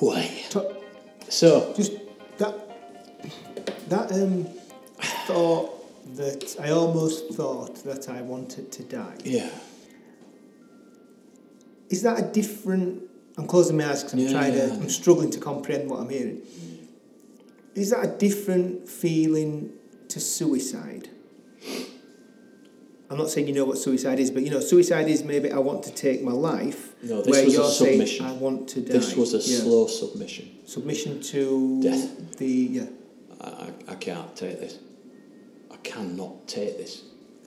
Way. To- So, just that that um thought that I almost thought that I wanted to die. yeah. Is that a different? I'm closing my eyes because I'm Yeah, trying to. I'm struggling to comprehend what I'm hearing. Is that a different feeling to suicide? I'm not saying you know what suicide is, but you know, suicide is maybe I want to take my life. No, this was a you're saying submission. I want to die. This was a Yeah. slow submission. submission to Death. The yeah. I, I, can't take this. I cannot take this.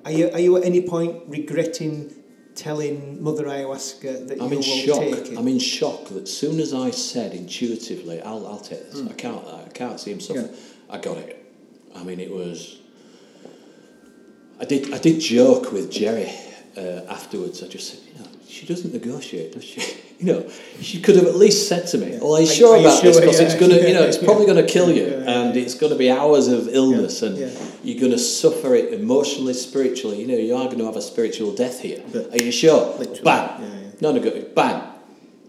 Are you are you at any point regretting telling Mother Ayahuasca that I'm you in won't shock. take it? I'm in shock that soon as I said intuitively, I'll, I'll take this. Hmm. I can't. I can't see him suffer. Yeah. I got it. I mean, it was. I did. I did joke with Gerry uh, afterwards. I just said, you know, she doesn't negotiate, does she? you know, she could have at least said to me, Yeah. "Well, are you sure are you about this? sure? Because it's gonna, you know, it's Yeah. probably gonna kill you, Yeah, yeah, and it's gonna be hours of illness, and Yeah. you're gonna suffer it emotionally, spiritually. You know, you are gonna have a spiritual death here. But- are you sure? Literally. Bang. Yeah, yeah. No, no, bang.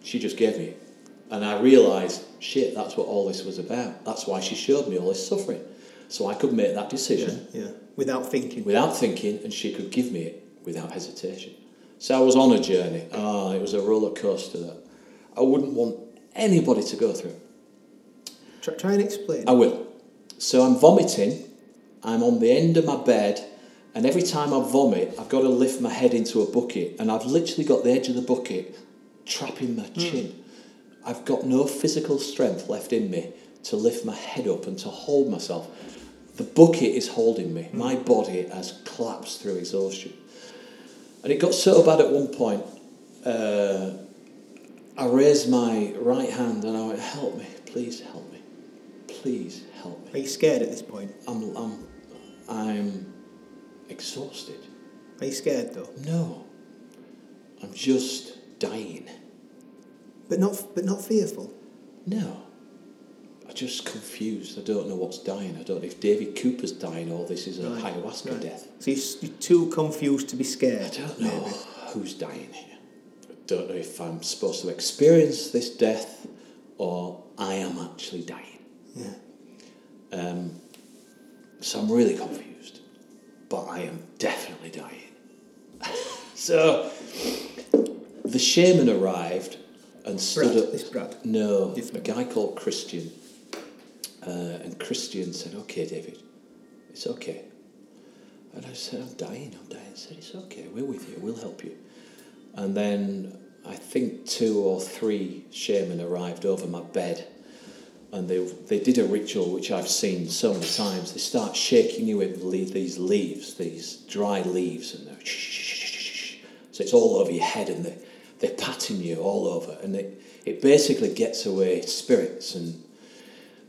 She just gave me it. And I realised, shit, that's what all this was about. That's why she showed me all this suffering. So I could make that yeah, decision yeah. Without thinking. without thinking, and she could give me it without hesitation. So I was on a journey. Ah, it was a roller coaster that I wouldn't want anybody to go through. Try, try and explain. I will. So I'm vomiting. I'm on the end of my bed, and every time I vomit, I've got to lift my head into a bucket, and I've literally got the edge of the bucket trapping my chin. I've got no physical strength left in me to lift my head up and to hold myself. The bucket is holding me. My body has collapsed through exhaustion. And it got so bad at one point, uh, I raised my right hand and I went, Help me, please help me. Please help me. Are you scared at this point? I'm, I'm, I'm exhausted. Are you scared though? No, I'm just dying. But not but not fearful. No, I'm just confused. I don't know what's dying. I don't know if David Cooper's dying or this is a Right, ayahuasca right. death. So you're, too confused to be scared. I don't know who's dying here. I don't know if I'm supposed to experience this death or I am actually dying. Yeah. Um, so I'm really confused, but I am definitely dying. so the shaman arrived and stood Brad, up. this Brad. No, Different. a guy called Christian. Uh, and Christian said, Okay, David, it's okay. And I said, I'm dying, I'm dying. He said, It's okay, we're with you, we'll help you. And then I think two or three shaman arrived over my bed and they, they did a ritual which I've seen so many times. They start shaking you with these leaves, these dry leaves, and shh, shh, shh. so it's all over your head, and they, they're patting you all over, and it, it basically gets away spirits and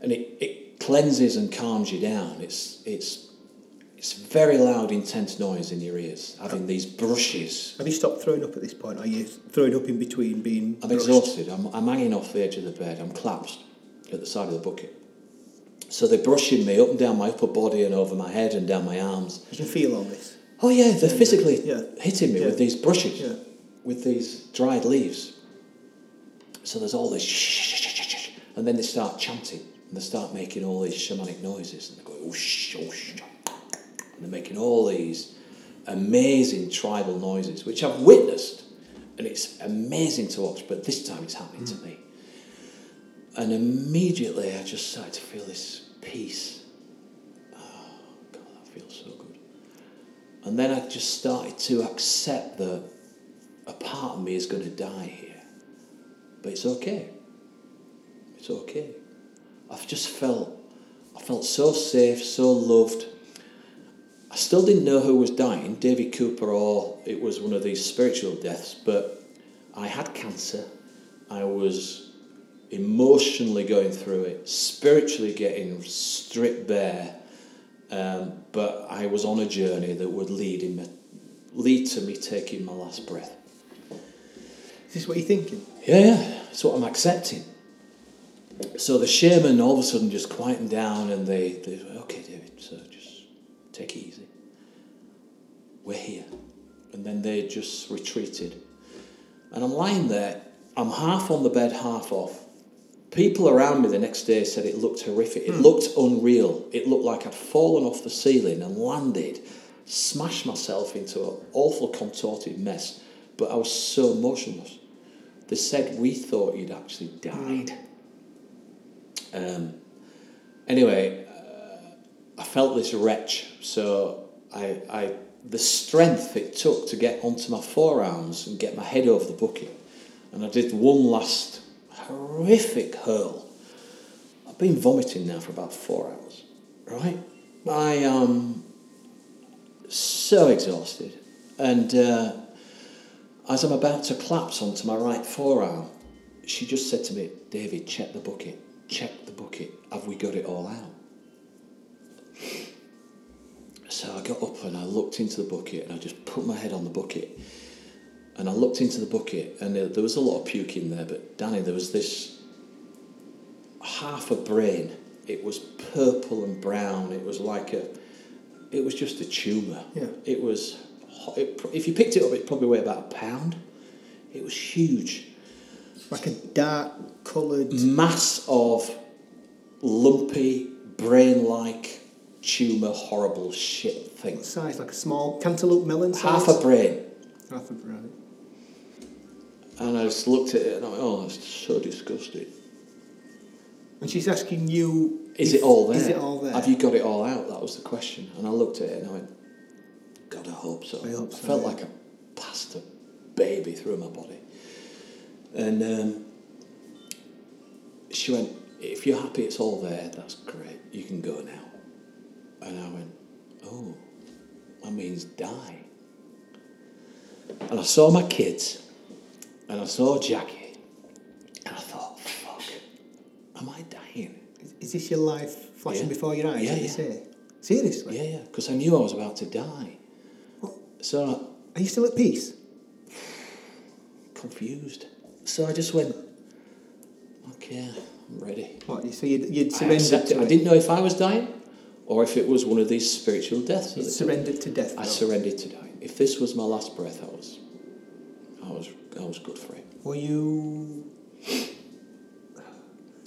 and it, it cleanses and calms you down. It's it's it's very loud, intense noise in your ears, having these brushes. Have you stopped throwing up at this point? Are you throwing up in between being I'm brushed? exhausted. I'm, I'm hanging off the edge of the bed. I'm collapsed at the side of the bucket. So they're brushing me up and down my upper body and over my head and down my arms. You can feel all this. Oh yeah, they're physically Yeah. hitting me Yeah. with these brushes, Yeah. with these dried leaves. So there's all this shh, shh, shh, shh, shh, and then they start chanting and they start making all these shamanic noises and they go oh, oosh, oosh, oh, and they're making all these amazing tribal noises, which I've witnessed, and it's amazing to watch. But this time it's happening to hmm. me, and immediately I just started to feel this peace. Oh God, that feels so good. And then I just started to accept that a part of me is going to die here. But it's okay. It's okay. I've just felt, I felt so safe, so loved. I still didn't know who was dying, David Cooper or it was one of these spiritual deaths, but I had cancer. I was emotionally going through it, spiritually getting stripped bare. Um, but I was on a journey that would lead him, lead to me taking my last breath. Is this what you're thinking? Yeah, yeah, that's what I'm accepting. So the shaman all of a sudden just quietened down and they, they okay, David, so just take it easy. We're here. And then they just retreated. And I'm lying there, I'm half on the bed, half off, People around me the next day said it looked horrific. It hmm. looked unreal. It looked like I'd fallen off the ceiling and landed, smashed myself into an awful contorted mess. But I was so motionless. They said we thought you'd actually died. Um, anyway, uh, I felt this wretch. So I, I, the strength it took to get onto my forearms and get my head over the bucket, and I did one last horrific hurl. I've been vomiting now for about four hours, right? I am so exhausted, and uh, as I'm about to collapse onto my right forearm, she just said to me, David, check the bucket, check the bucket. Have we got it all out? So I got up and I looked into the bucket and I just put my head on the bucket. And I looked into the bucket and there, was a lot of puke in there, but Danny, there was this half a brain. It was purple and brown. It was like a, it was just a tumour. Yeah. It was, it, if you picked it up, it probably weighed about a pound. It was huge. Like a dark coloured. Mass of lumpy, brain-like tumour, horrible shit thing. size, like a small cantaloupe melon size. Half a brain. Half a brain. And I just looked at it and I went, oh, that's so disgusting. And she's asking you. Is if- it all there? Is it all there? Have you got it all out? That was the question. And I looked at it and I went, God, I hope so. I hope so, felt yeah. like a passed a baby through my body. And um, she went, if you're happy it's all there, that's great. You can go now. And I went, oh, that means die. And I saw my kids and I saw Jacqui and I thought, fuck, am I dying? Is- Is this your life flashing Yeah. before your eyes? Yeah, yeah. say? Seriously? Yeah, yeah, because I knew I was about to die. What? So Are you still at peace? confused. So I just went, okay, I'm ready. What? So you'd, you'd I surrendered accepted. to I didn't know if I was dying or if it was one of these spiritual deaths. You'd surrendered to death. I surrendered to die. If this was my last breath, I was, I was, I was good for it. Were you?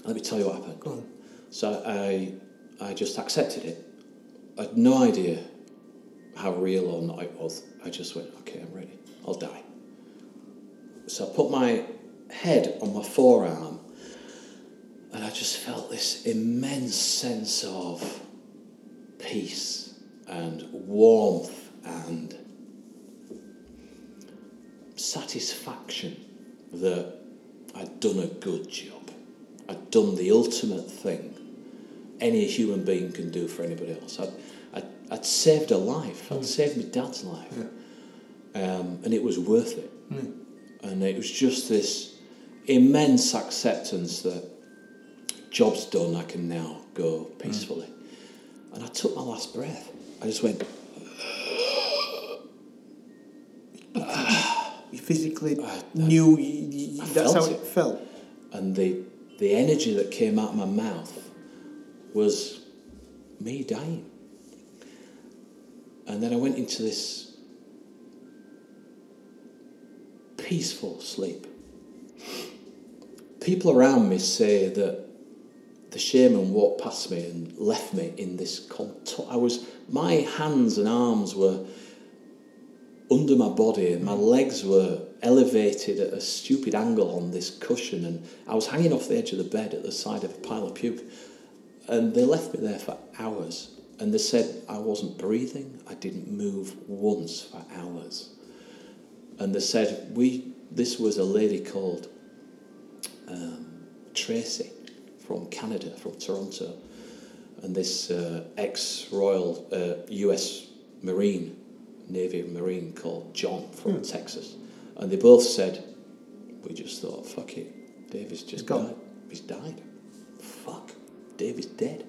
Let me tell you what happened. Go on. So I, I just accepted it. I had no idea how real or not it was. I just went, okay, I'm ready. I'll die. So I put my head on my forearm, and I just felt this immense sense of peace and warmth and satisfaction that I'd done a good job. I'd done the ultimate thing any human being can do for anybody else. I'd, I'd, I'd saved a life. I'd saved my dad's life. Um, and it was worth it. And it was just this immense acceptance that job's done, I can now go peacefully. And I took my last breath. I just went, You physically I- knew. You, you, I that's how it it. felt. and the, the energy that came out of my mouth was me dying. And then I went into this peaceful sleep. People around me say that the shaman walked past me and left me in this contour. I was, my hands and arms were under my body and my legs were elevated at a stupid angle on this cushion and I was hanging off the edge of the bed at the side of a pile of puke. And they left me there for hours. And they said I wasn't breathing. I didn't move once for hours. And they said we. This was a lady called um, Tracy from Canada, from Toronto, and this uh, ex-Royal uh, U.S. Marine, Navy Marine called John from Texas, and they both said, "We just thought, fuck it, David's just He's gone. died. He's died. Fuck, David's dead."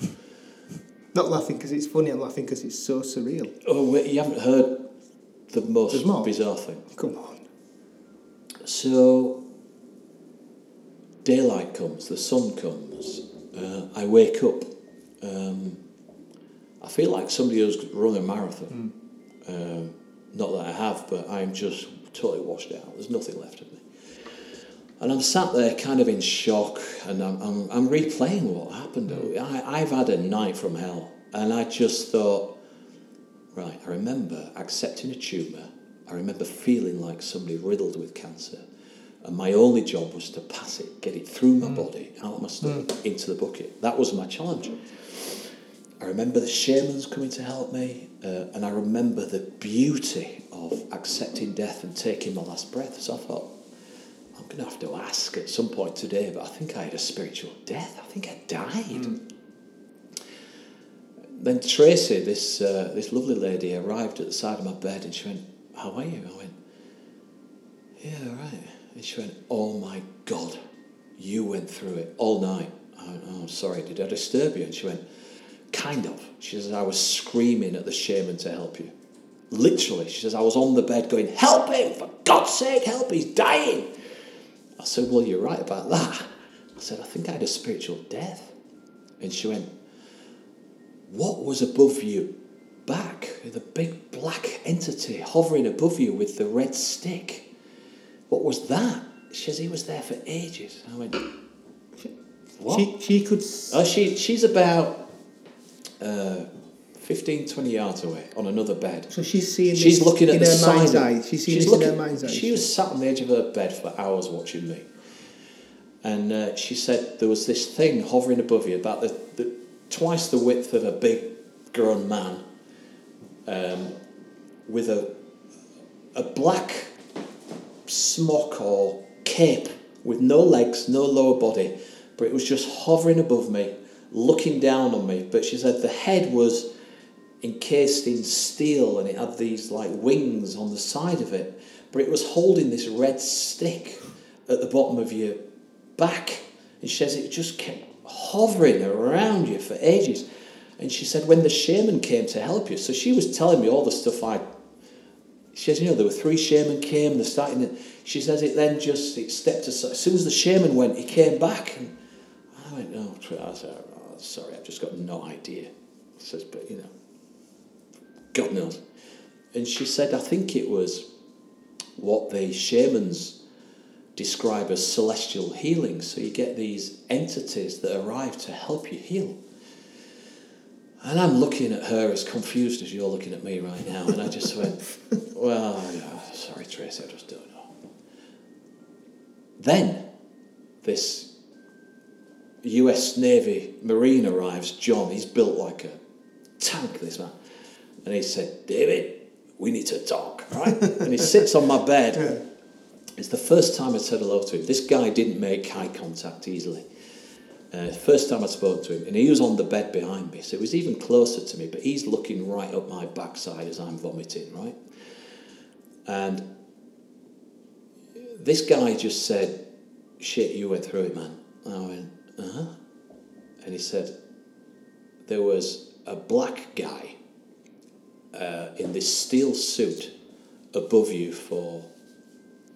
Not laughing because it's funny. I'm laughing because it's so surreal. Oh, wait, you haven't heard the most bizarre thing. Come on. So, daylight comes, the sun comes, uh, I wake up. Um, I feel like somebody who's run a marathon. Um, not that I have, but I'm just totally washed out. There's nothing left of me. And I'm sat there kind of in shock and I'm, I'm, I'm replaying what happened. I, I've had a night from hell. And I just thought, right, I remember accepting a tumour. I remember feeling like somebody riddled with cancer. And my only job was to pass it, get it through my body, out of my stomach, into the bucket. That was my challenge. I remember the shamans coming to help me, uh, and I remember the beauty of accepting death and taking my last breath. So I thought, I'm going to have to ask at some point today, but I think I had a spiritual death. I think I died. Then Tracy, this, uh, this lovely lady, arrived at the side of my bed and she went, How are you? I went, Yeah, all right. And she went, Oh my God, you went through it all night. I went, Oh, sorry, did I disturb you? And she went, Kind of. She says, I was screaming at the shaman to help you. Literally, she says, I was on the bed going, Help him! For God's sake, help! He's dying! I said, Well, you're right about that. I said, I think I had a spiritual death. And she went, What was above you back? The big black entity hovering above you with the red stick. What was that? She says, He was there for ages. I went, What? She, she could. s- Oh, she, she's about uh, 15, 20 yards away on another bed. So she's seeing. She's looking at in the her side. mind's eye. She's seeing she's this looking, in her mind's eye. She was sat on the edge of her bed for hours watching me. And uh, she said there was this thing hovering above you, about the, the twice the width of a big grown man, um, with a a black smock or cape with no legs, no lower body, but it was just hovering above me, looking down on me. But she said the head was encased in steel and it had these like wings on the side of it, but it was holding this red stick at the bottom of your back. And she says it just kept hovering around you for ages. And she said when the shaman came to help you, so she was telling me all the stuff I she says, you know, there were three shaman came, and they're starting to, she says it then just, it stepped aside. As soon as the shaman went, he came back. And I went, oh, no, I said, oh, sorry, I've just got no idea. She says, but, you know, God knows. And she said, I think it was what the shamans describe as celestial healing. So you get these entities that arrive to help you heal. And I'm looking at her as confused as you're looking at me right now. And I just went, well, yeah, sorry, Tracy, I just don't know. Then this US Navy Marine arrives, John. He's built like a tank, this man. And he said, David, we need to talk, right? and he sits on my bed. It's the first time I said hello to him. This guy didn't make eye contact easily. Uh, first time I spoke to him, and he was on the bed behind me, so he was even closer to me, but he's looking right up my backside as I'm vomiting, right? And this guy just said, Shit, you went through it, man. I went, Uh huh. And he said, There was a black guy uh, in this steel suit above you for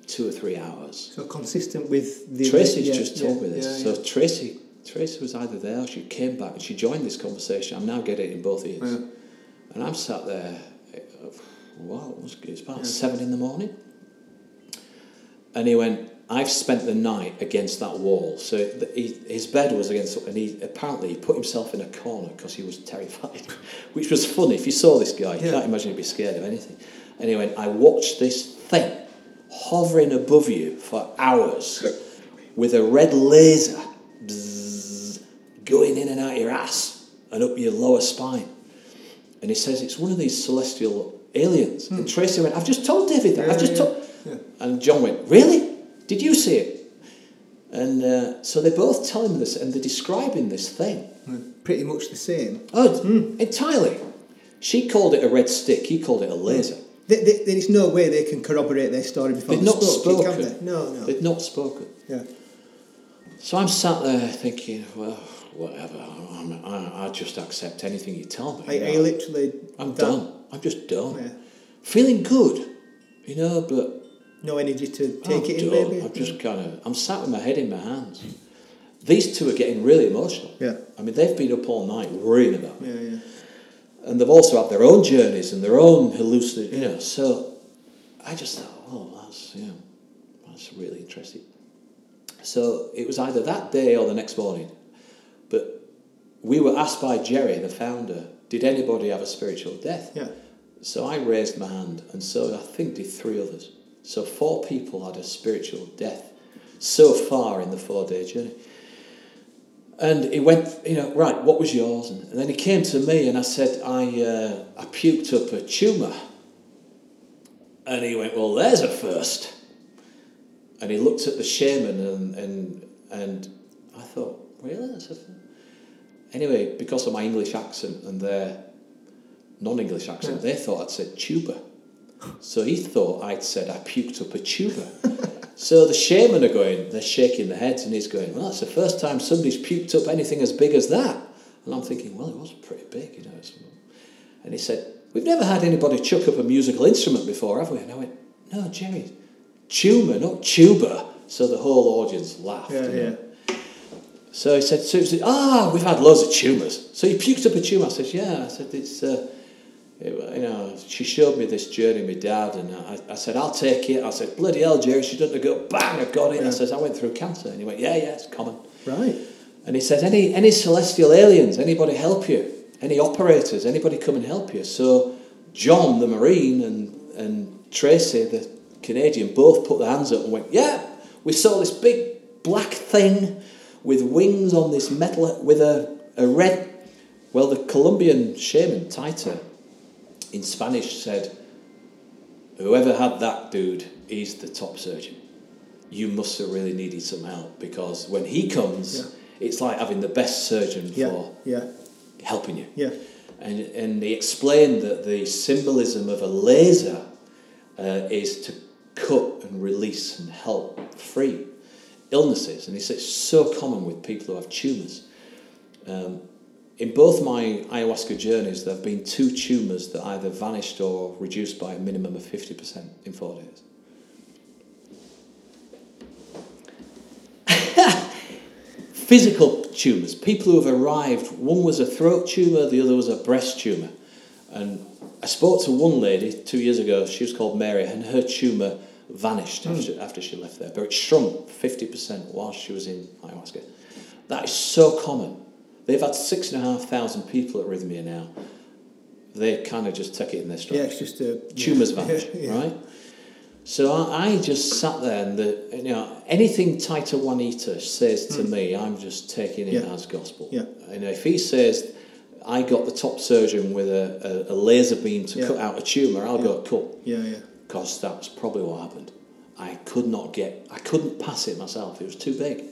two or three hours. So consistent with the. Tracy's yeah, just told yeah, me this. yeah, so Tracy, Tracy was either there or she came back and she joined this conversation. I'm now getting it in both ears, Yeah. and I'm sat there. uh, Well, it was, it's about seven in the morning, and he went. I've spent the night against that wall. So the, he, his bed was against, and he apparently he put himself in a corner because he was terrified, which was funny. If you saw this guy, you Yeah. can't imagine he'd be scared of anything. And he went, I watched this thing hovering above you for hours with a red laser going in and out your ass and up your lower spine. And he says it's one of these celestial aliens. Hmm. And Tracy went, I've just told David that. I've just yeah, told. yeah. And John went, Really? Did you see it? And uh, so they both tell him this and they're describing this thing. yeah. Pretty much the same. Oh, hmm. entirely. She called it a red stick, he called it a laser. There, there, there's no way they can corroborate their story before They've not it, spoken. they? No, no. They'd not spoken. Yeah. So I'm sat there thinking, well, whatever. I'm, I, I just accept anything you tell me. I, you I literally. I'm that- done. I'm just done. Yeah. Feeling good, you know, but No energy to oh, take I'm it in, maybe. I'm just kind of, I'm sat with my head in my hands. These two are getting really emotional. Yeah. I mean, they've been up all night worrying about me. Yeah, yeah. And they've also had their own journeys and their own hallucinations, you know. So I just thought, oh, that's, yeah, that's really interesting. So it was either that day or the next morning. We were asked by Gerry, the founder, did anybody have a spiritual death? Yeah. So I raised my hand, and so I think did three others. So four people had a spiritual death so far in the four day journey. And he went, you know, right, what was yours? And, and then he came to me and I said, I, uh, I puked up a tumour. And he went, well, there's a first. And he looked at the shaman and, and, and I thought, really? That's a first? Anyway, because of my English accent and their non English accent, Yeah. they thought I'd said tuba. So he thought I'd said I puked up a tuba. so the shaman are going, they're shaking their heads, and he's going, Well, that's the first time somebody's puked up anything as big as that. And I'm thinking, Well, it was pretty big, you know. And he said, We've never had anybody chuck up a musical instrument before, have we? And I went, No, Gerry, tuba, not tuba. So the whole audience laughed. Yeah, yeah. So he said, so he said, ah, we've had loads of tumours. So he puked up a tumour. I said, yeah. I said, it's, uh, it- you know, she showed me this journey, my dad, and I, I said, I'll take it. I said, bloody hell, Gerry, she doesn't go, bang, I've got it. I says, I went through cancer. And he went, yeah, yeah, it's common. Right. And he says, any, any celestial aliens, anybody help you? Any operators, anybody come and help you? So John, the Marine, and, and Tracy, the Canadian, both put their hands up and went, yeah, we saw this big black thing with wings on this metal, with a, a red... Well, the Colombian shaman, Taita, in Spanish said, whoever had that dude, he's the top surgeon. You must have really needed some help because when he comes, Yeah. it's like having the best surgeon Yeah. for Yeah. helping you. Yeah. And, and he explained that the symbolism of a laser uh, is to cut and release and help free illnesses. And said it's so common with people who have tumours. Um, in both my ayahuasca journeys, there have been two tumours that either vanished or reduced by a minimum of 50% in four days. Physical tumours, people who have arrived, one was a throat tumour, the other was a breast tumour. And I spoke to one lady two years ago, she was called Mary, and her tumour vanished hmm. after, after she left there, but it shrunk 50% while she was in ayahuasca. That is so common. They've had six and a half thousand people at Rythmia now. They kind of just take it in their stride Yeah, it's just a tumours yeah. vanish, Yeah. right? So I, I just sat there and the you know anything Taita Juanita says to hmm. me, I'm just taking it. Yeah. as gospel. Yeah. And if he says I got the top surgeon with a, a, a laser beam to Yeah. cut out a tumour, I'll go cool. Yeah, yeah. Because that's probably what happened. I could not get, I couldn't pass it myself. It was too big.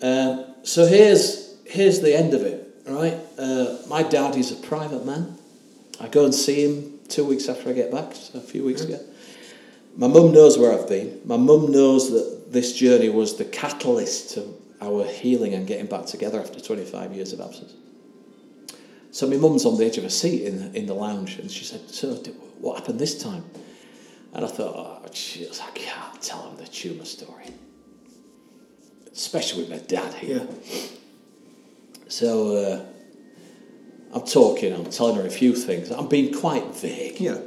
Um, so here's here's the end of it, right? Uh, my dad is a private man. I go and see him two weeks after I get back, so a few weeks ago. My mum knows where I've been. My mum knows that this journey was the catalyst to our healing and getting back together after 25 years of absence. So my mum's on the edge of a seat in, in the lounge and she said, So, what happened this time? And I thought, oh, jeez, I can't tell him the tumour story. Especially with my dad here. Yeah. So uh, I'm talking, I'm telling her a few things. I'm being quite vague. Yeah.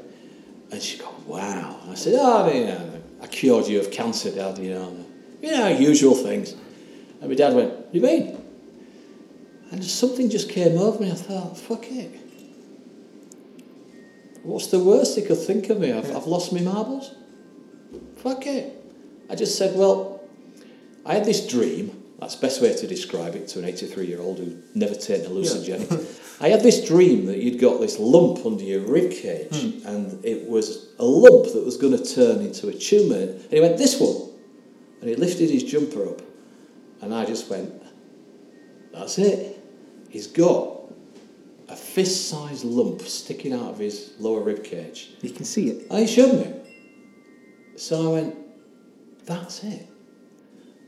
And she goes, wow. And I said, oh, you know, I cured you of cancer, Dad, you know. You know, usual things. And my dad went, you mean? And something just came over me. I thought, fuck it. What's the worst he could think of me? I've, I've lost my marbles? Fuck it. I just said, well, I had this dream. That's the best way to describe it to an 83 year old who'd never taken a hallucinogen. I had this dream that you'd got this lump under your rib cage hmm. and it was a lump that was going to turn into a tumour. And he went, This one. And he lifted his jumper up. And I just went, That's it. He's got a fist sized lump sticking out of his lower rib cage. You can see it. Oh, and he showed me. So I went, That's it.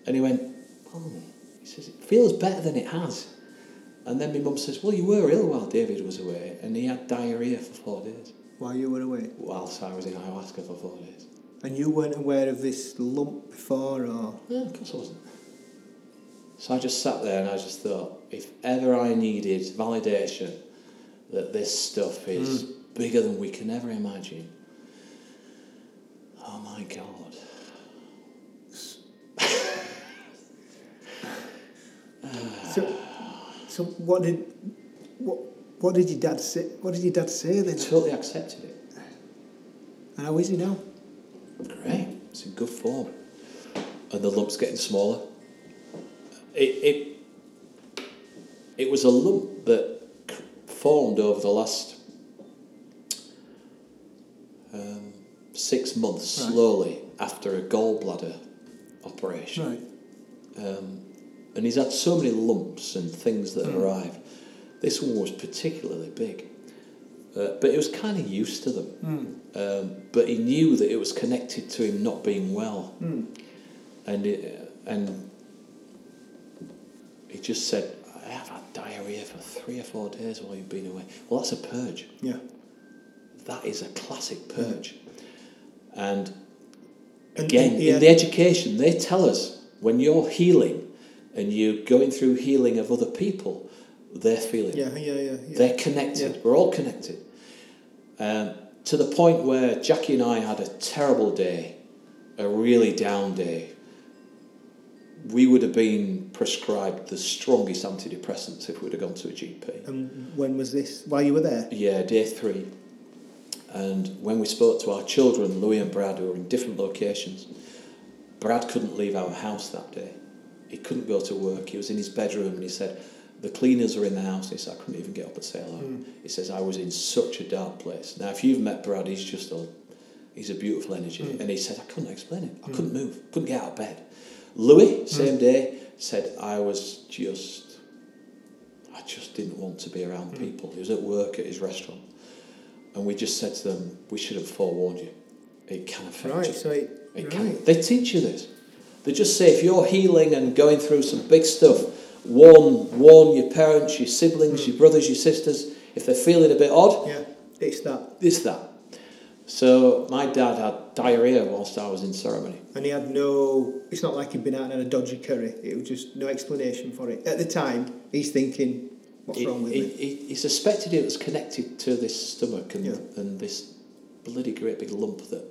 And he went, Oh, he says, It feels better than it has. And then my mum says, Well, you were ill while David was away, and he had diarrhea for four days, While you were away. whilst I was in ayahuasca for four days. And you weren't aware of this lump before, or Yeah, of course I wasn't. So I just sat there and I just thought, if ever I needed validation that this stuff is mm. bigger than we can ever imagine. Oh my God. so, so what did what what did your dad say? What did your dad say then? He totally accepted it. And how is he now? Great. It's in good form. And the lump's getting smaller. It it it was a lump that formed over the last um, six months Right. slowly after a gallbladder operation. Right. Um, and he's had so many lumps and things that Mm. arrived. This one was particularly big. Uh, but he was kind of used to them. Mm. Um, but he knew that it was connected to him not being well. Mm. And, it, and he just said, I have had diarrhea for three or four days while you've been away. Well, that's a purge. Yeah. That is a classic purge. And And again, he in the education, they tell us when you're healing and you're going through healing of other people, they're feeling. Yeah, yeah, yeah. yeah. They're connected. Yeah. We're all connected. Um, to the point where Jacqui and I had a terrible day, a really down day. We would have been prescribed the strongest antidepressants if we'd have gone to a GP. And when was this? While you were there? Yeah, day three. And when we spoke to our children, Louis and Brad, who were in different locations, Brad couldn't leave our house that day. He couldn't go to work. He was in his bedroom and he said, the cleaners are in the house. He said, I couldn't even get up and say hello. Mm. He says, I was in such a dark place. Now, if you've met Brad, he's just a, he's a beautiful energy. Mm. And he said, I couldn't explain it. I couldn't move, couldn't get out of bed. Louis, same day, said, I was just, I just didn't want to be around Mm. people. He was at work at his restaurant. And we just said to them, we should have forewarned you. It can affect Right, you. so it, It right. can. They teach you this. They just say if you're healing and going through some big stuff, warn warn your parents, your siblings, your brothers, your sisters. If they're feeling a bit odd, Yeah, it's that. it's that. So my dad had diarrhea whilst I was in ceremony. And he had no, it's not like he'd been out and had a dodgy curry. It was just no explanation for it. At the time, he's thinking, what's He, wrong with he, me? he, he suspected it was connected to this stomach and, Yeah. and this bloody great big lump that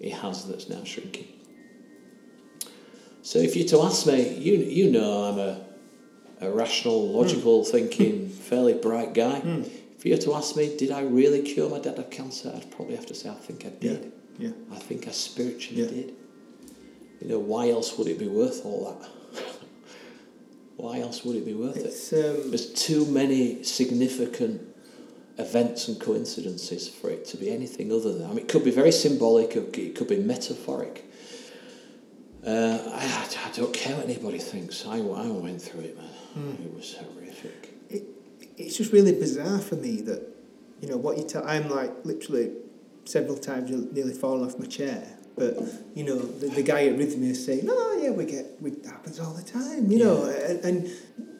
he has that's now shrinking. So if you're to ask me, you you know I'm a, a rational, logical thinking, fairly bright guy. Hmm. If you're to ask me, did I really cure my dad of cancer? I'd probably have to say I think I did. yeah. I think I spiritually Yeah. did. You know, why else would it be worth all that? why else would it be worth it? Um, There's too many significant events and coincidences for it to be anything other than. I mean, it could be very symbolic, it could- be metaphoric. Uh, I, I don't care what anybody thinks. I, I went through it, man. Hmm. It was horrific. It, it's just really bizarre for me that, you know, what you tell, I'm like literally several times nearly fallen off my chair. But, you know, the, the guy at Rythmia is saying, oh, yeah, we get, we, it happens all the time, you know, and, and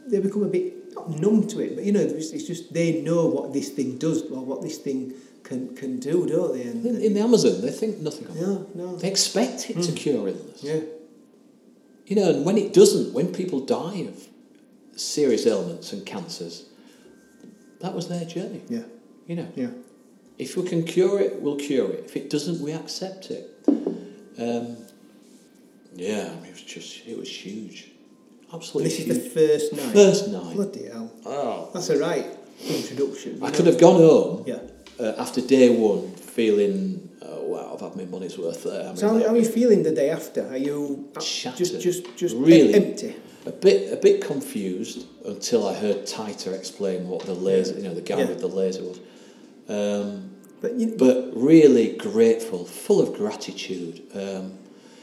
they become a bit, not numb to it, but, you know, it's, it's just they know what this thing does or what this thing can, can do, don't they? And, In, in the Amazon, they think nothing of it. no, no. They expect it to Mm. cure illness. Yeah, You know, and when it doesn't, when people die of serious ailments and cancers, that was their journey. yeah, You know, yeah. if we can cure it, we'll cure it. If it doesn't, we accept it. Um, yeah, I mean, it was just, it was huge. Absolutely This is the first night. First night. Bloody hell. Oh. That's a right introduction. I you could have gone home Yeah. uh, after day one feeling, oh, wow, I've had my money's worth there. I mean, So how, how are you feeling the day after? Are you Shattered. just just just Really? empty? A bit a bit confused until I heard Taita explain what the laser, you know, the guy Yeah. with the laser was. Um, But you, but really grateful, full of gratitude. Um,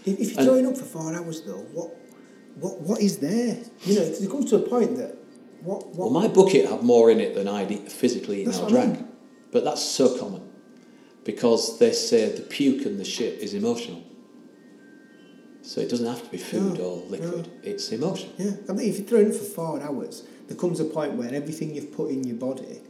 if, you're throwing up for four hours though, what what what is there? You know, it comes to a point that what what well, my bucket had more in it than I'd physically eaten or what I drank. mean. But that's so common because they say the puke and the shit is emotional. So it doesn't have to be food No, or liquid, it's emotion. yeah. I mean, if you're throwing up for four hours, there comes a point where everything you've put in your body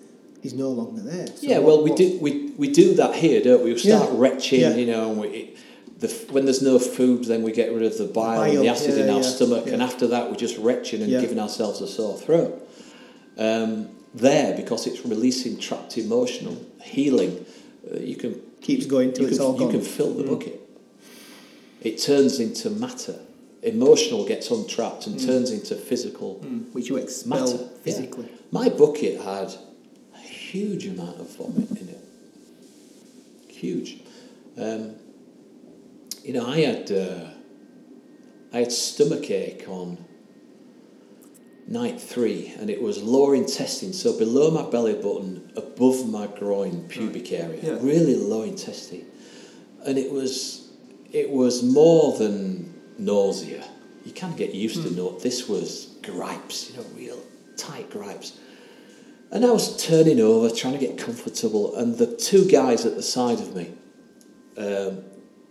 is no longer there. So yeah, what- well, we do we, we do that here, don't we? We start Yeah. retching, Yeah. you know, and we, it, the, when there's no food, then we get rid of the bile, and the Bile, acid in our yeah, stomach, and after that, we're just retching and Yeah. giving ourselves a sore throat. Um, there, because it's releasing trapped emotional healing, uh, you can keeps going till you it's can, all you can fill the Mm. bucket. It turns into matter, emotional gets untrapped and turns into physical Mm, which you expel matter. physically. Yeah. My bucket had a huge amount of vomit in it. Huge. Um, you know, I had uh, I had stomach ache on night three, and it was lower intestine, so below my belly button, above my groin pubic area, Yeah. really low intestine, and it was it was more than nausea. You of get used to no. This was gripes, you know, real tight gripes. And I was turning over, trying to get comfortable, and the two guys at the side of me um,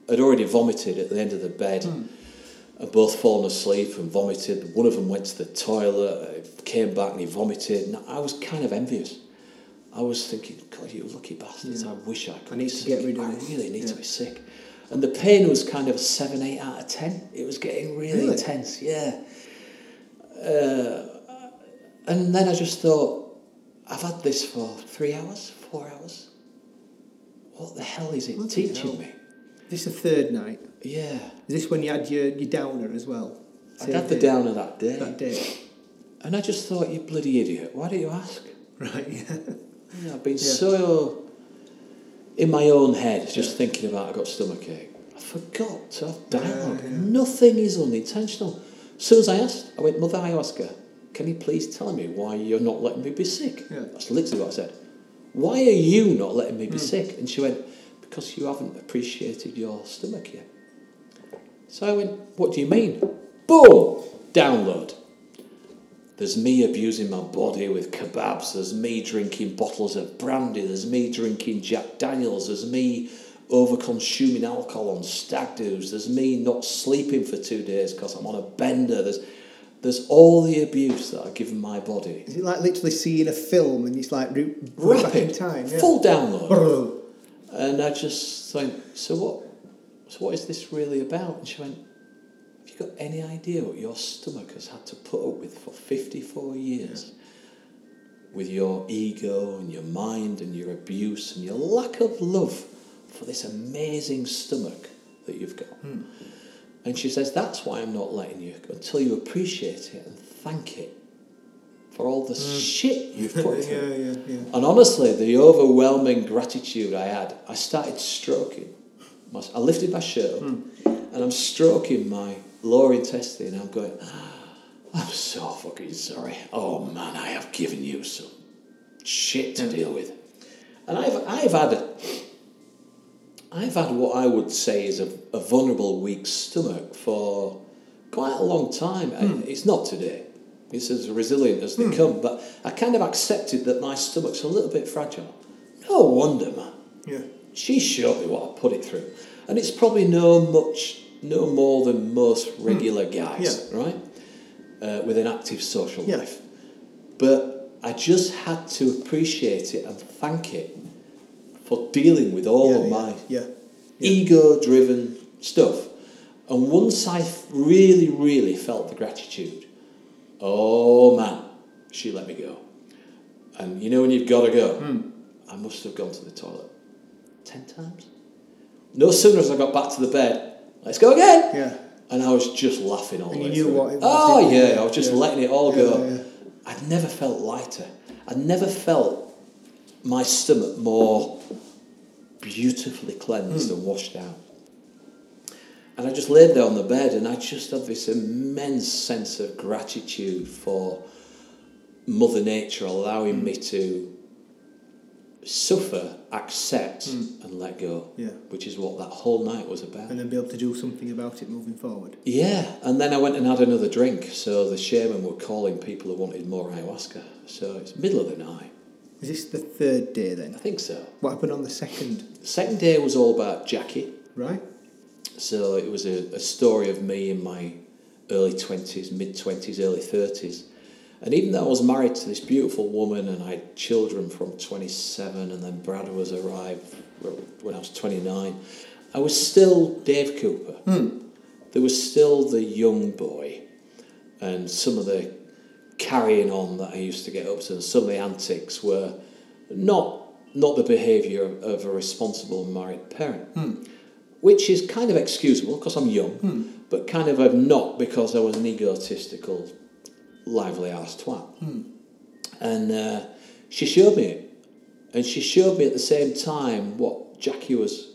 had already vomited at the end of the bed. Had both fallen asleep and vomited. One of them went to the toilet, uh, came back and he vomited. And I was kind of envious. I was thinking, God, you lucky bastards! I wish I could. I need to sick. get rid of I really need to be sick. And the pain was kind of seven, eight out of ten. It was getting really, Really? intense. Yeah. Uh, and then I just thought, I've had this for three hours, four hours. What the hell is it Bloody teaching me? This is the third night. Yeah. Is this when you had your, your downer as well? I had the downer that day. That day. And I just thought, you bloody idiot, why don't you ask? Right, yeah. You know, I've been Yeah. so in my own head, just thinking about I got stomach ache. I forgot to have dialogue. Yeah, yeah. Nothing is unintentional. As soon as I asked, I went, Mother Ayahuasca, can you please tell me why you're not letting me be sick? Yeah. That's literally what I said. Why are you not letting me be Hmm. sick? And she went, Because you haven't appreciated your stomach yet. So I went, What do you mean? Boom! Download. There's me abusing my body with kebabs. There's me drinking bottles of brandy. There's me drinking Jack Daniels. There's me over consuming alcohol on stag do's. There's me not sleeping for two days because I'm on a bender. There's, there's all the abuse that I've given my body. Is it like literally seeing a film and it's like re- going back in time? Yeah. full download. Brrr. And I just think, so what? So what is this really about? And she went, you got any idea what your stomach has had to put up with for 54 years? With your ego and your mind and your abuse and your lack of love for this amazing stomach that you've got. Hmm. And she says, that's why I'm not letting you until you appreciate it and thank it for all the hmm. shit you've put through. yeah, yeah, yeah. And honestly, the overwhelming gratitude I had, I started stroking. My, I lifted my shirt up hmm. and I'm stroking my lower intestine. I'm going, ah, I'm so fucking sorry. Oh man, I have given you some shit to deal with. And I've, I've had, I've had what I would say is a, a vulnerable, weak stomach for quite a long time. I- hmm. It's not today. It's as resilient as they hmm. come, but I kind of accepted that my stomach's a little bit fragile. No wonder, man. Yeah. She showed me what I put it through. And it's probably no much, no more than most regular guys, right? Uh, with an active social Yeah. life. But I just had to appreciate it and thank it for dealing with all yeah, of yeah, my yeah. Yeah. ego driven stuff. And once I really, really felt the gratitude, oh man, she let me go. And you know when you've got to go? Hmm. I must have gone to the toilet 10 times. No sooner as I got back to the bed, let's go again. Yeah. And I was just laughing all And the you way knew through. what it was, Oh yeah, I was just Yeah. letting it all Yeah, go. yeah. I'd never felt lighter. I'd never felt my stomach more beautifully cleansed Hmm. and washed out. And I just laid there on the bed and I just had this immense sense of gratitude for Mother Nature allowing Hmm. me to suffer, accept, hmm. and let go. Yeah. Which is what that whole night was about. And then be able to do something about it moving forward. Yeah, and then I went and had another drink. So the shaman were calling people who wanted more ayahuasca. So it's middle of the night. Is this the third day then? I think so. What happened on the second? The second day was all about Jacqui. Right? So it was a, a story of me in my early 20s, mid 20s, early 30s. And even though I was married to this beautiful woman and I had children from 27 and then Brad was arrived when I was 29, I was still Dave Cooper. Hmm. There was still the young boy and some of the carrying on that I used to get up to and some of the antics were not, not the behaviour of, a responsible married parent hmm. which is kind of excusable because I'm young. Hmm. but kind of not because I was an egotistical, lively ass twat. And uh, she showed me it. And she showed me at the same time what Jacqui was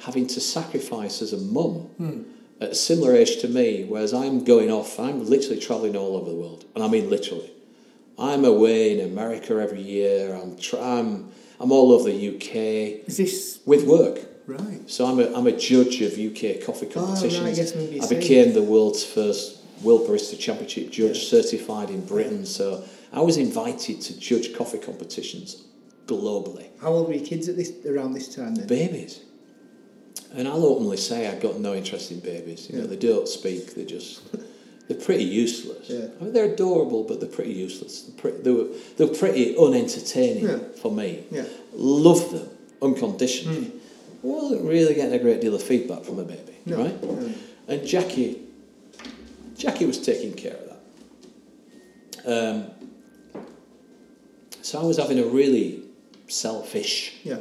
having to sacrifice as a mum at a similar age to me, whereas I'm going off, I'm literally travelling all over the world. And I mean literally. I'm away in America every year, I'm, tra- I'm, I'm all over the UK Is this with work. right? So I'm a, I'm a judge of UK coffee Oh, right, competitions. maybe I became the world's first World Barista Championship judge, Yeah. certified in Britain. So I was invited to judge coffee competitions globally. How old were your kids at this around this time then? Babies. And I'll openly say I've got no interest in babies. You know, Yeah. they don't speak. They're just, they're pretty useless. Yeah. I mean, they're adorable, but they're pretty useless. They're, pretty, they were, they're pretty unentertaining Yeah. for me. Yeah. Love them unconditionally. Hmm. Wasn't really getting a great deal of feedback from a baby, No. right? no. And Jacqui, Jacqui was taking care of that. Um, so I was having a really selfish, Yeah.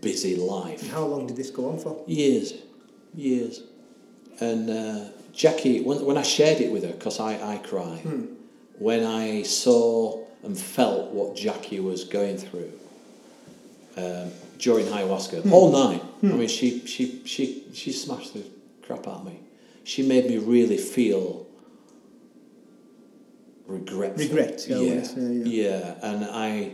busy life. And how long did this go on for? Years, years. And uh, Jacqui, when, when I shared it with her, because I, I cry, when I saw and felt what Jacqui was going through um, during ayahuasca, all night, I mean, she, she, she, she smashed the crap out of me. She made me really feel regretful. Regret, yeah, yeah, say, yeah. yeah. And I,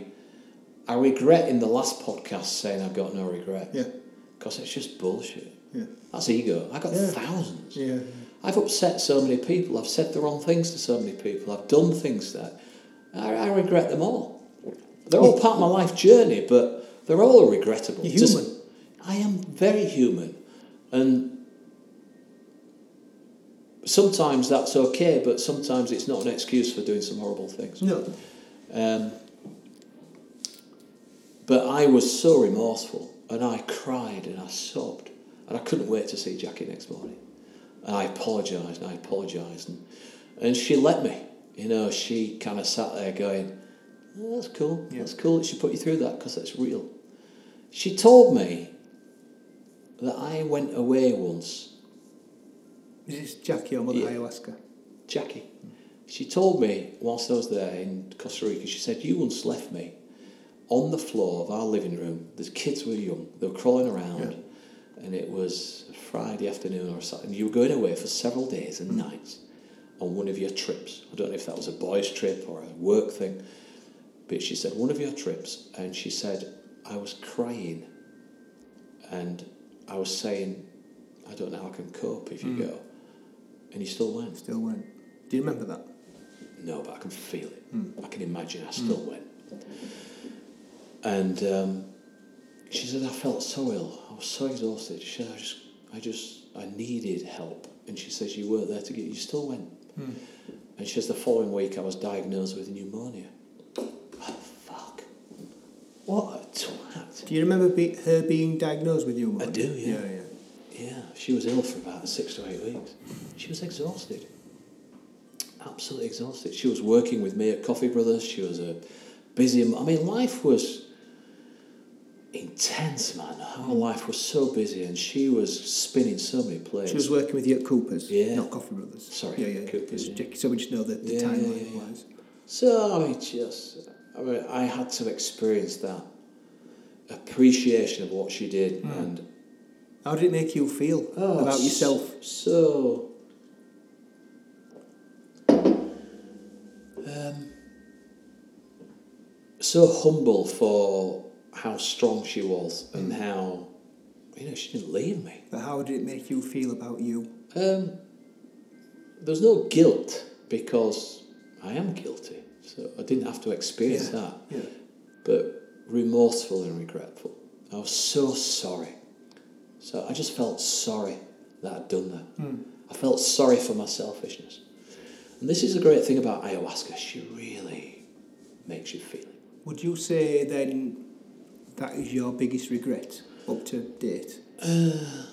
I regret in the last podcast saying I've got no regret. Yeah. Because it's just bullshit. Yeah. That's ego. I got Yeah. thousands. Yeah. I've upset so many people. I've said the wrong things to so many people. I've done things that I, I regret them all. They're all part of my life journey, but they're all regrettable. You're Just- human. I am very human, and sometimes that's okay, but sometimes it's not an excuse for doing some horrible things. No. Um, but I was so remorseful and I cried and I sobbed and I couldn't wait to see Jacqui next morning. And I apologised and I apologised and, and she let me. You know, she kind of sat there going, oh, that's cool, Yeah. that's cool that she put you through that because that's real. She told me that I went away once Is Jacqui or Mother Yeah. Ayahuasca? Jacqui. She told me whilst I was there in Costa Rica, she said, You once left me on the floor of our living room. The kids were young, they were crawling around, and it was a Friday afternoon or something. You were going away for several days and mm. nights on one of your trips. I don't know if that was a boys' trip or a work thing, but she said, One of your trips, and she said, I was crying and I was saying, I don't know how I can cope if you mm. go. And you still went. Still went. Do you remember that? No, but I can feel it. Hmm. I can imagine I hmm. still went. And um, she said, I felt so ill. I was so exhausted. She said, I just, I just, I needed help. And she says, you weren't there to get, you still went. Hmm. And she says, the following week I was diagnosed with pneumonia. Oh, fuck. What a twat. Do you remember be, her being diagnosed with pneumonia? I do, yeah. Yeah, yeah. Yeah, she was ill for about six to eight weeks. She was exhausted. Absolutely exhausted. She was working with me at Coffee Brothers. She was a busy. I mean, life was intense, man. Her life was so busy, and she was spinning so many plates. She was working with you at Cooper's, Yeah. not Coffee Brothers. Sorry, yeah, yeah. Cooper's, yeah. So we just know the, the Yeah, timeline yeah, wise. So I mean, just I mean, I had to experience that appreciation of what she did, hmm. and How did it make you feel Oh, about yourself? So. Um, so humble for how strong she was and how, you know, she didn't leave me. But how did it make you feel about you? Um, there's no guilt because I am guilty, so I didn't have to experience Yeah. that. Yeah. But remorseful and regretful. I was so sorry. So I just felt sorry that I'd done that. Hmm. I felt sorry for my selfishness. And this is the great thing about ayahuasca. She really makes you feel it. Would you say then that is your biggest regret up to date? Uh,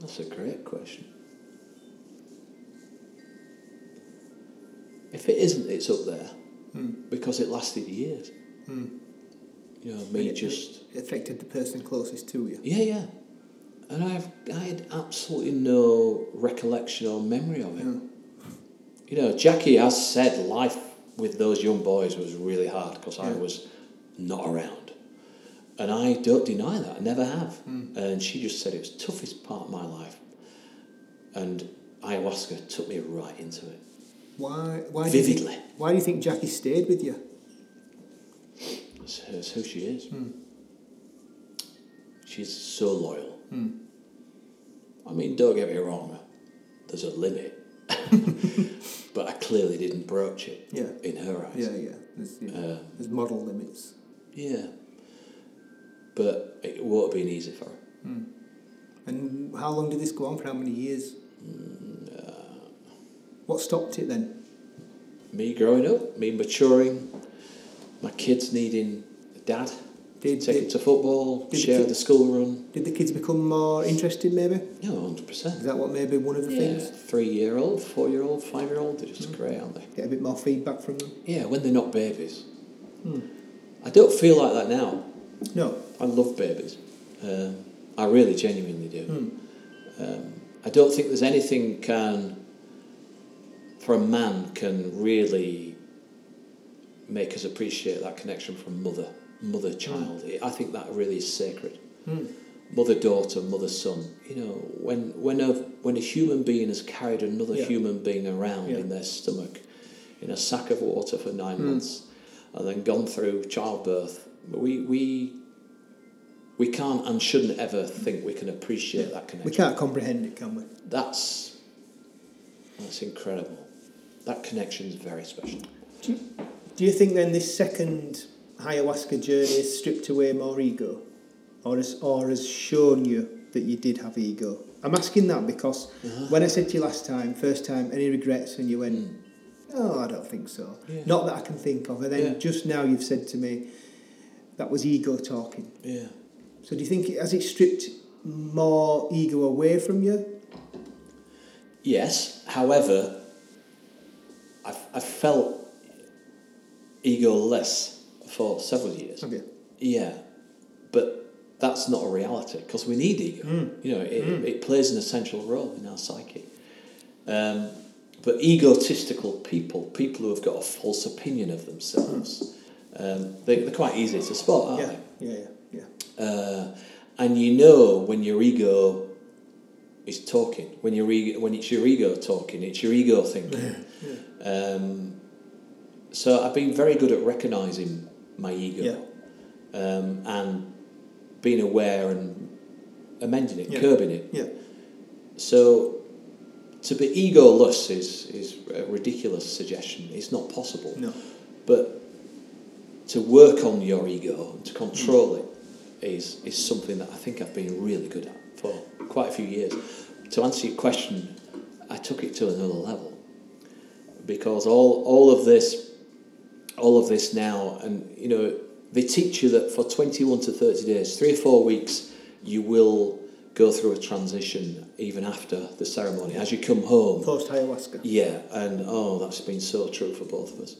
that's a great question. If it isn't, it's up there hmm. because it lasted years. Hmm. You know, me it, just it affected the person closest to you. yeah, yeah, and I've I had absolutely no recollection or memory of it. Yeah. You know, Jacqui has said life with those young boys was really hard because I was not around, and I don't deny that. I never have. Mm. And she just said it was the toughest part of my life, and ayahuasca took me right into it Why? Why? Do you vividly. why do you think Jacqui stayed with you? It's who she is. Hmm. She's so loyal. Hmm. I mean, don't get me wrong, there's a limit. but I clearly didn't broach it Yeah. in her eyes. Yeah, yeah. There's, yeah. Um, There's model limits. yeah. But it won't have been easy for her. Hmm. And how long did this go on for? How many years? Mm, What stopped it then? Me growing up, me maturing, my kids needing a dad, Did, take them to football, did the share kid- the school run. did the kids become more interested maybe? Yeah, 100%. Is that what maybe one of the Yeah, things? three year old, four year old, five year old, they're just great, aren't they? Get a bit more feedback from them? Yeah, when they're not babies. Hmm. I don't feel like that now. No. I love babies. Um, I really genuinely do. Hmm. Um, I don't think there's anything can, for a man, can really make us appreciate that connection from mother, mother child. I think that really is sacred. Hmm. Mother daughter, mother son. You know, when when a when a human being has carried another Yeah. human being around Yeah. in their stomach, in a sack of water for nine Hmm. months, and then gone through childbirth, we we we can't and shouldn't ever think we can appreciate that connection We can't comprehend it, can we? that's that's incredible. That connection is very special. Do you, think then this second ayahuasca journey has stripped away more ego? Or has, or has shown you that you did have ego? I'm asking that because Uh-huh. when I said to you last time, first time, any regrets, and you went, Mm. oh, I don't think so. Yeah. Not that I can think of. And then Yeah. just now you've said to me, that was ego talking. Yeah. So do you think, it, has it stripped more ego away from you? Yes. However, I've, I've felt egoless for several years. You? Yeah, but that's not a reality because we need ego. Mm. You know, it, Mm. it plays an essential role in our psyche. Um, but egotistical people, people who have got a false opinion of themselves, um, they, they're quite easy to spot, aren't Yeah, they? yeah, yeah, yeah. Uh, and you know when your ego is talking, when your ego, when it's your ego talking, it's your ego thinking. Um, so I've been very good at recognizing my ego Yeah. um, and being aware and amending it, Yeah. curbing it. Yeah. So to be egoless is, is a ridiculous suggestion. It's not possible. No. But to work on your ego and to control it is, is something that I think I've been really good at for quite a few years. To answer your question, I took it to another level because all, all of this, all of this now, and you know, they teach you that for 21 to 30 days, three or four weeks, you will go through a transition even after the ceremony. As you come home, Post ayahuasca. yeah, and oh, that's been so true for both of us.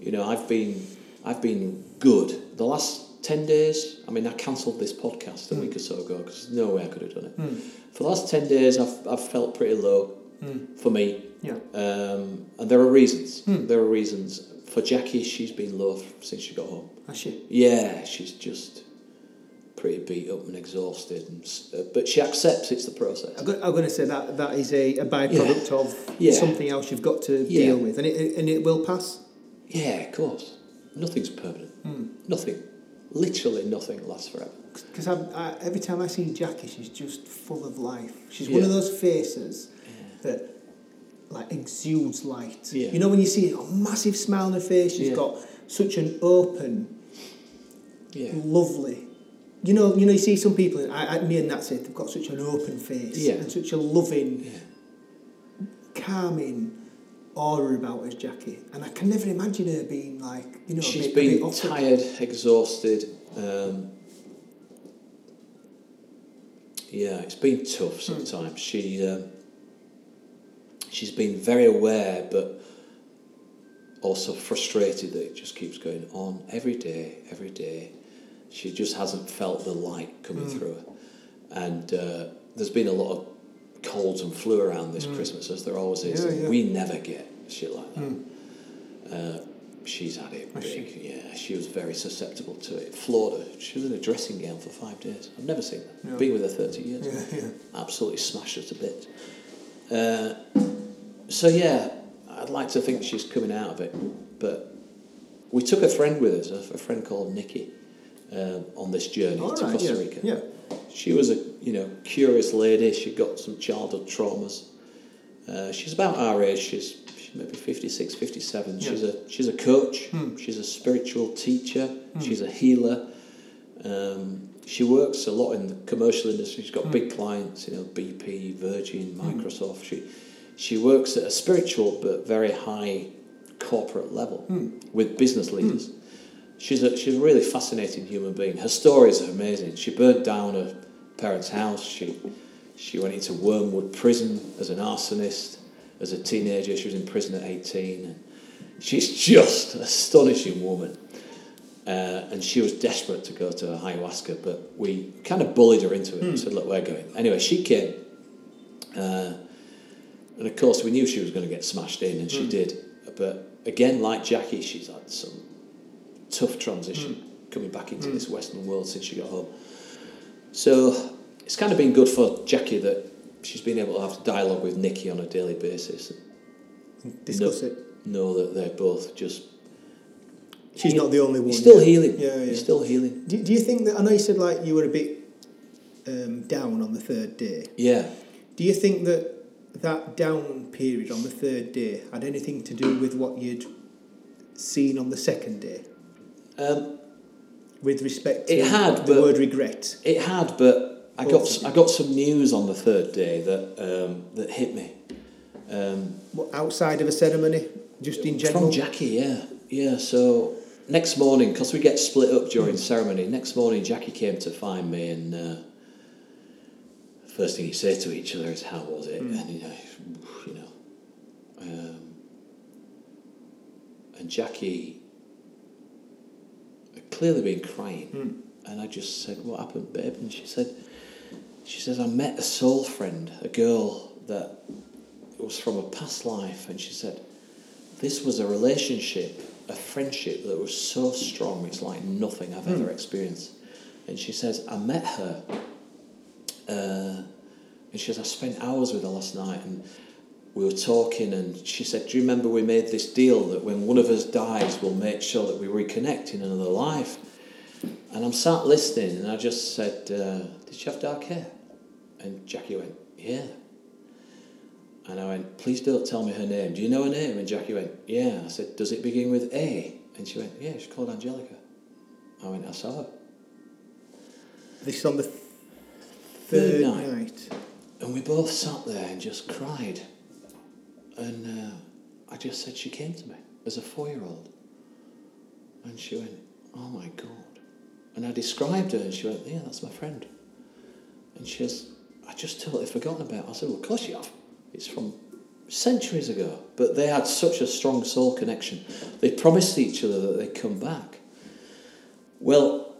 You know, I've been, I've been good. The last ten days, I mean, I cancelled this podcast a Mm. week or so ago because no way I could have done it. Mm. For the last ten days, I've, I've felt pretty low Mm. for me, Yeah. um, and there are reasons. Mm. There are reasons. For Jacqui, she's been low since she got home. Has she? Yeah, she's just pretty beat up and exhausted, and, uh, but she accepts it's the process. I'm going to say that that is a, a byproduct of Yeah. something else you've got to Yeah. deal with, and it and it will pass. Yeah, of course. Nothing's permanent. Nothing. Literally nothing lasts forever. Because every time I see Jacqui, she's just full of life. She's one of those faces that like exudes light. Yeah. You know when you see a massive smile on her face, she's Yeah. got such an open, Yeah. lovely. You know, you know, you see some people. I, I, me and that's it. They've got such an open face Yeah. and such a loving, calming aura about her, Jacqui. And I can never imagine her being like, you know, She's a bit, a been bit tired, exhausted. Um, yeah, it's been tough sometimes. She um, she's been very aware, but also frustrated that it just keeps going on every day, every day. She just hasn't felt the light coming Mm. through her. And uh, there's been a lot of colds and flu around this Christmas, as there always is. Yeah, yeah. We never get shit like that. Mm. Uh, she's had it big. Yeah, she was very susceptible to it. Florida, she was in a dressing gown for five days. I've never seen that. Yeah. Been with her 30 years. Absolutely smashed her to bits. Uh, so, yeah, I'd like to think she's coming out of it. But we took a friend with us, a, a friend called Nikki, um, on this journey All to right, Costa. Rica. Yeah. She was a you know curious lady. She got some childhood traumas. Uh, she's about our age. She's, she's maybe 56, 57. She's a she's a coach. Hmm. She's a spiritual teacher. She's a healer. Um, she works a lot in the commercial industry. She's got Hmm. big clients. You know BP, Virgin, Microsoft. She she works at a spiritual but very high corporate level Hmm. with business leaders. She's a she's a really fascinating human being. Her stories are amazing. She burnt down her parents' house. She she went into Wormwood prison as an arsonist. As a teenager, she was in prison at eighteen. She's just an astonishing woman. Uh, and she was desperate to go to ayahuasca, but we kind of bullied her into it. We said, "Look, we're going." Anyway, she came, uh, and of course, we knew she was going to get smashed in, and she did. But again, like Jacqui, she's had some tough transition coming back into this Western world since she got home. So it's kind of been good for Jacqui that she's been able to have dialogue with Nikki on a daily basis. Discuss No. it. Know that they're both just She's He- not the only one. he's still yeah. healing. Yeah, yeah. He's still healing. Do, do you think that I know you said like you were a bit um, down on the third day? Yeah. Do you think that that down period on the third day had anything to do with what you'd seen on the second day Um, with respect to It had, the but- word regret? It had, but I got I got some news on the third day that um, that hit me. Um, What, outside of a ceremony, just in general. from Jacqui, yeah, yeah. So next morning, because we get split up during ceremony, next morning Jacqui came to find me, and uh, first thing you say to each other is, "How was it?" And you know, you know, um, and Jacqui had clearly been crying. Hmm. And I just said, "What happened, babe?" And she said, "She says I met a soul friend, a girl that was from a past life." And she said, "This was a relationship, a friendship that was so strong. It's like nothing I've ever experienced." And she says, "I met her, uh, and she says I spent hours with her last night, and we were talking, and she said, "Do you remember we made this deal that when one of us dies, we'll make sure that we reconnect in another life?" And I'm sat listening, and I just said, uh, "Did she have dark hair?" And Jacqui went, "Yeah." And I went, "Please don't tell me her name. Do you know her name?" And Jacqui went, "Yeah." I said, "Does it begin with A?" And she went, "Yeah, she's called Angelica." I went, "I saw her." This is on the th- Third third night. night. And we both sat there and just cried. And uh, I just said she came to me as a four year old. And she went, Oh my God. And I described her and she went, Yeah, that's my friend. And she says, I just totally forgotten about her. I said, Well, of course you have. It's from centuries ago. But they had such a strong soul connection. They promised each other that they'd come back. Well,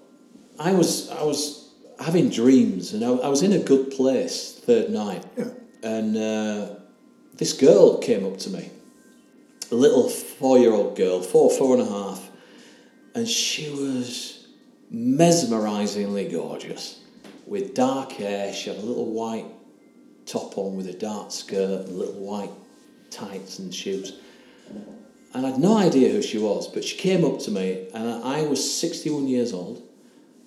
I was, I was having dreams and I, I was in a good place third night. Yeah. And uh, this girl came up to me, a little four year old girl, four, four and a half, and she was mesmerizingly gorgeous with dark hair. She had a little white top on with a dark skirt and little white tights and shoes. And I had no idea who she was, but she came up to me, and I was 61 years old,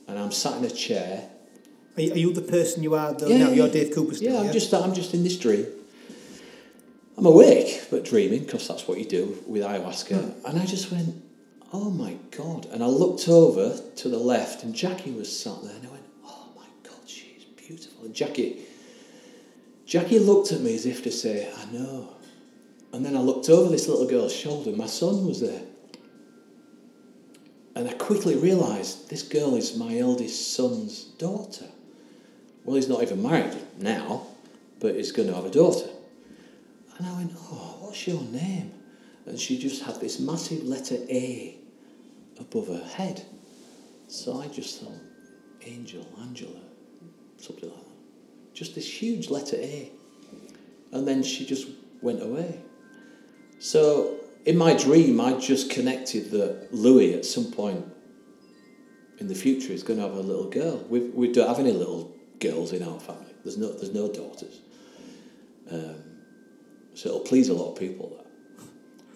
and I'm sat in a chair Are you, are you the person you are though Yeah, now? You're. Dave Cooper still, yeah, I'm just I'm just in this dream. I'm awake but dreaming because that's what you do with ayahuasca. Hmm. And I just went, oh my god! And I looked over to the left, and Jacqui was sat there, and I went, oh my god, she's beautiful. And Jacqui, Jacqui looked at me as if to say, I know. And then I looked over this little girl's shoulder. My son was there. And I quickly realised this girl is my eldest son's daughter. Well, he's not even married now, but he's going to have a daughter. And I went, Oh, what's your name? And she just had this massive letter A above her head. So I just thought, Angel, Angela, something like that. Just this huge letter A. And then she just went away. So in my dream, I just connected that Louis at some point in the future is going to have a little girl. We, we don't have any little girls in our family. There's no, there's no daughters. Um, so it'll please a lot of people, that,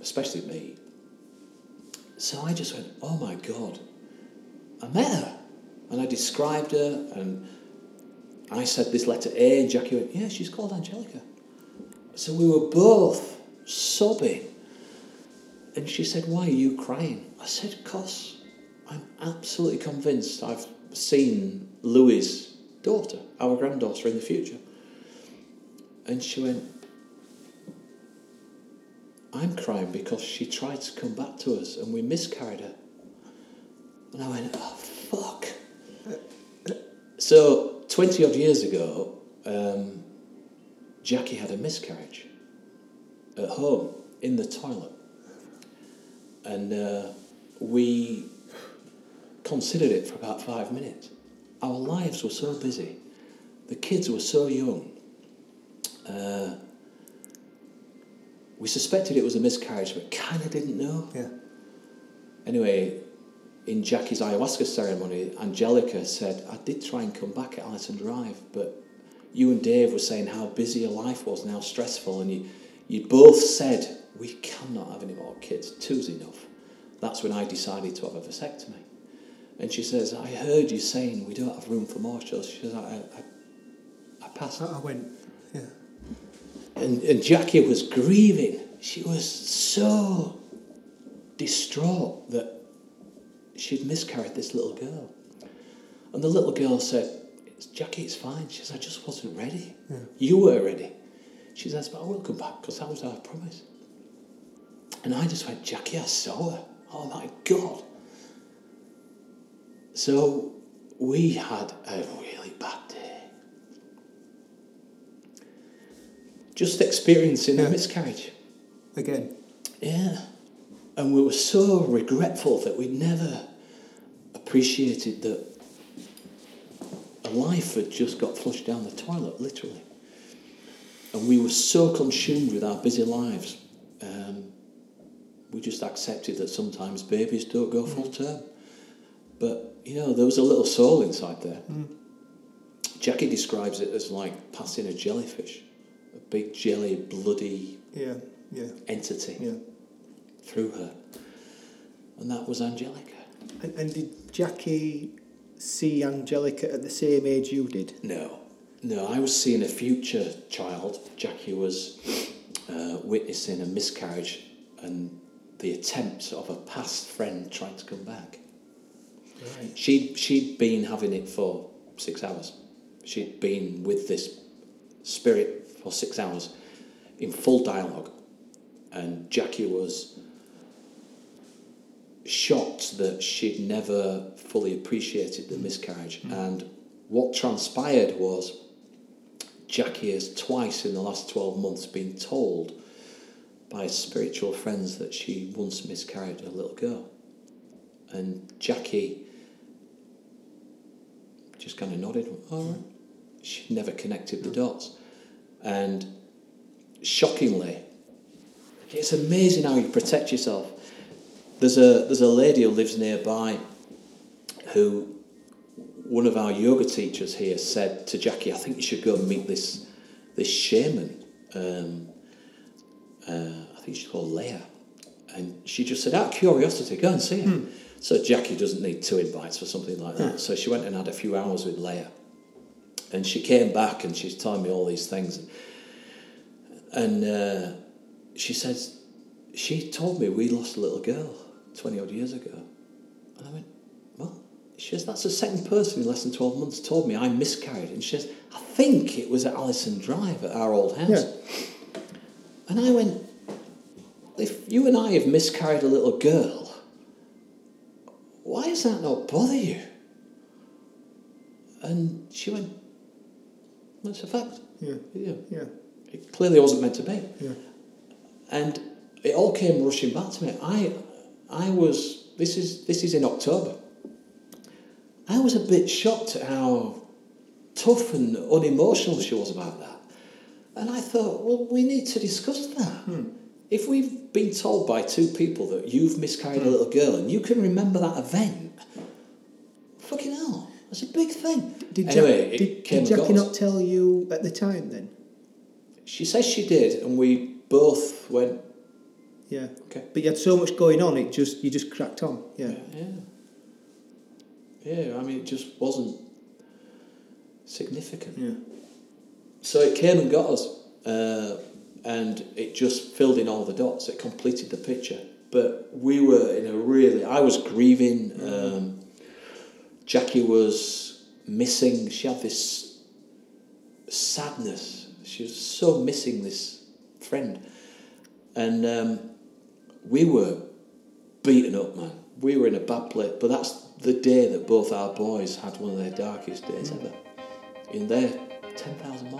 especially me. So I just went, oh my God, I met her. And I described her, and I said this letter A, and Jacqui went, yeah, she's called Angelica. So we were both sobbing. And she said, why are you crying? I said, because I'm absolutely convinced I've seen Louis' daughter, our granddaughter in the future. And she went, I'm crying because she tried to come back to us and we miscarried her. And I went, oh, fuck. So, 20 odd years ago, um, Jacqui had a miscarriage at home in the toilet. And uh, we considered it for about five minutes. Our lives were so busy, the kids were so young. Uh, we suspected it was a miscarriage, but kind of didn't know. Yeah. Anyway, in Jacqui's ayahuasca ceremony, Angelica said, I did try and come back at Allison Drive, but you and Dave were saying how busy your life was and how stressful, and you, you both said, We cannot have any more kids, two's enough. That's when I decided to have a vasectomy. And she says, I heard you saying we don't have room for more. So she says, I, I, I passed. I went, yeah. And, and Jacqui was grieving. She was so distraught that she'd miscarried this little girl. And the little girl said, "It's- Jacqui, it's fine. She says, I just wasn't ready. Yeah. You were ready. She says, but I will come back because that was our promise. And I just went, Jacqui, I saw her. Oh my God. So we had a really bad day. Just experiencing Yeah. a miscarriage. Again. Yeah. And we were so regretful that we never appreciated that a life had just got flushed down the toilet, literally. And we were so consumed with our busy lives, um, we just accepted that sometimes babies don't go full term. But, you know, there was a little soul inside there. Jacqui describes it as like passing a jellyfish, a big jelly, bloody Yeah. Yeah. entity Yeah. Through her. And that was Angelica. And, and did Jacqui see Angelica at the same age you did? No, no, I was seeing a future child. Jacqui was uh, witnessing a miscarriage and the attempt of a past friend trying to come back. Right. She'd, she'd been having it for six hours. She'd been with this spirit for six hours in full dialogue. And Jacqui was shocked that she'd never fully appreciated the miscarriage. Mm. And what transpired was Jacqui has twice in the last 12 months been told by spiritual friends that she once miscarried a little girl. And Jacqui just kind of nodded, all right. She never connected the mm. dots. And shockingly, it's amazing how you protect yourself. There's a, there's a lady who lives nearby who one of our yoga teachers here said to Jacqui, I think you should go and meet this, this shaman. Um, uh, I think she's called Leah. And she just said, out of curiosity, go and see her. So Jacqui doesn't need two invites for something like that. So she went and had a few hours with Leah. And she came back and she's telling me all these things. And uh, she says, she told me we lost a little girl 20 odd years ago. And I went, well, she says, that's the second person in less than 12 months told me I miscarried. And she says, I think it was at Allison Drive at our old house. Yeah. And I went, if you and I have miscarried a little girl, why does that not bother you? And she went, that's a fact. Yeah. Yeah. Yeah. It clearly wasn't meant to be. Yeah. And it all came rushing back to me. I, I was, this is, this is in October. I was a bit shocked at how tough and unemotional she was about that. And I thought, well, we need to discuss that. Hmm. If we've been told by two people that you've miscarried a hmm. little girl and you can remember that event, fucking hell, that's a big thing. Did, anyway, Jack, did, did Jacqui not tell you at the time then? She says she did, and we both went, Yeah. okay. But you had so much going on, it just you just cracked on. Yeah. Yeah. Yeah, I mean, it just wasn't significant. Yeah. So it came and got us, uh, and it just filled in all the dots. It completed the picture. But we were in a really, I was grieving. Um, Jacqui was missing. She had this sadness. She was so missing this friend, and um, we were beaten up, man. We were in a bad place. But that's the day that both our boys had one of their darkest days ever. In their ten thousand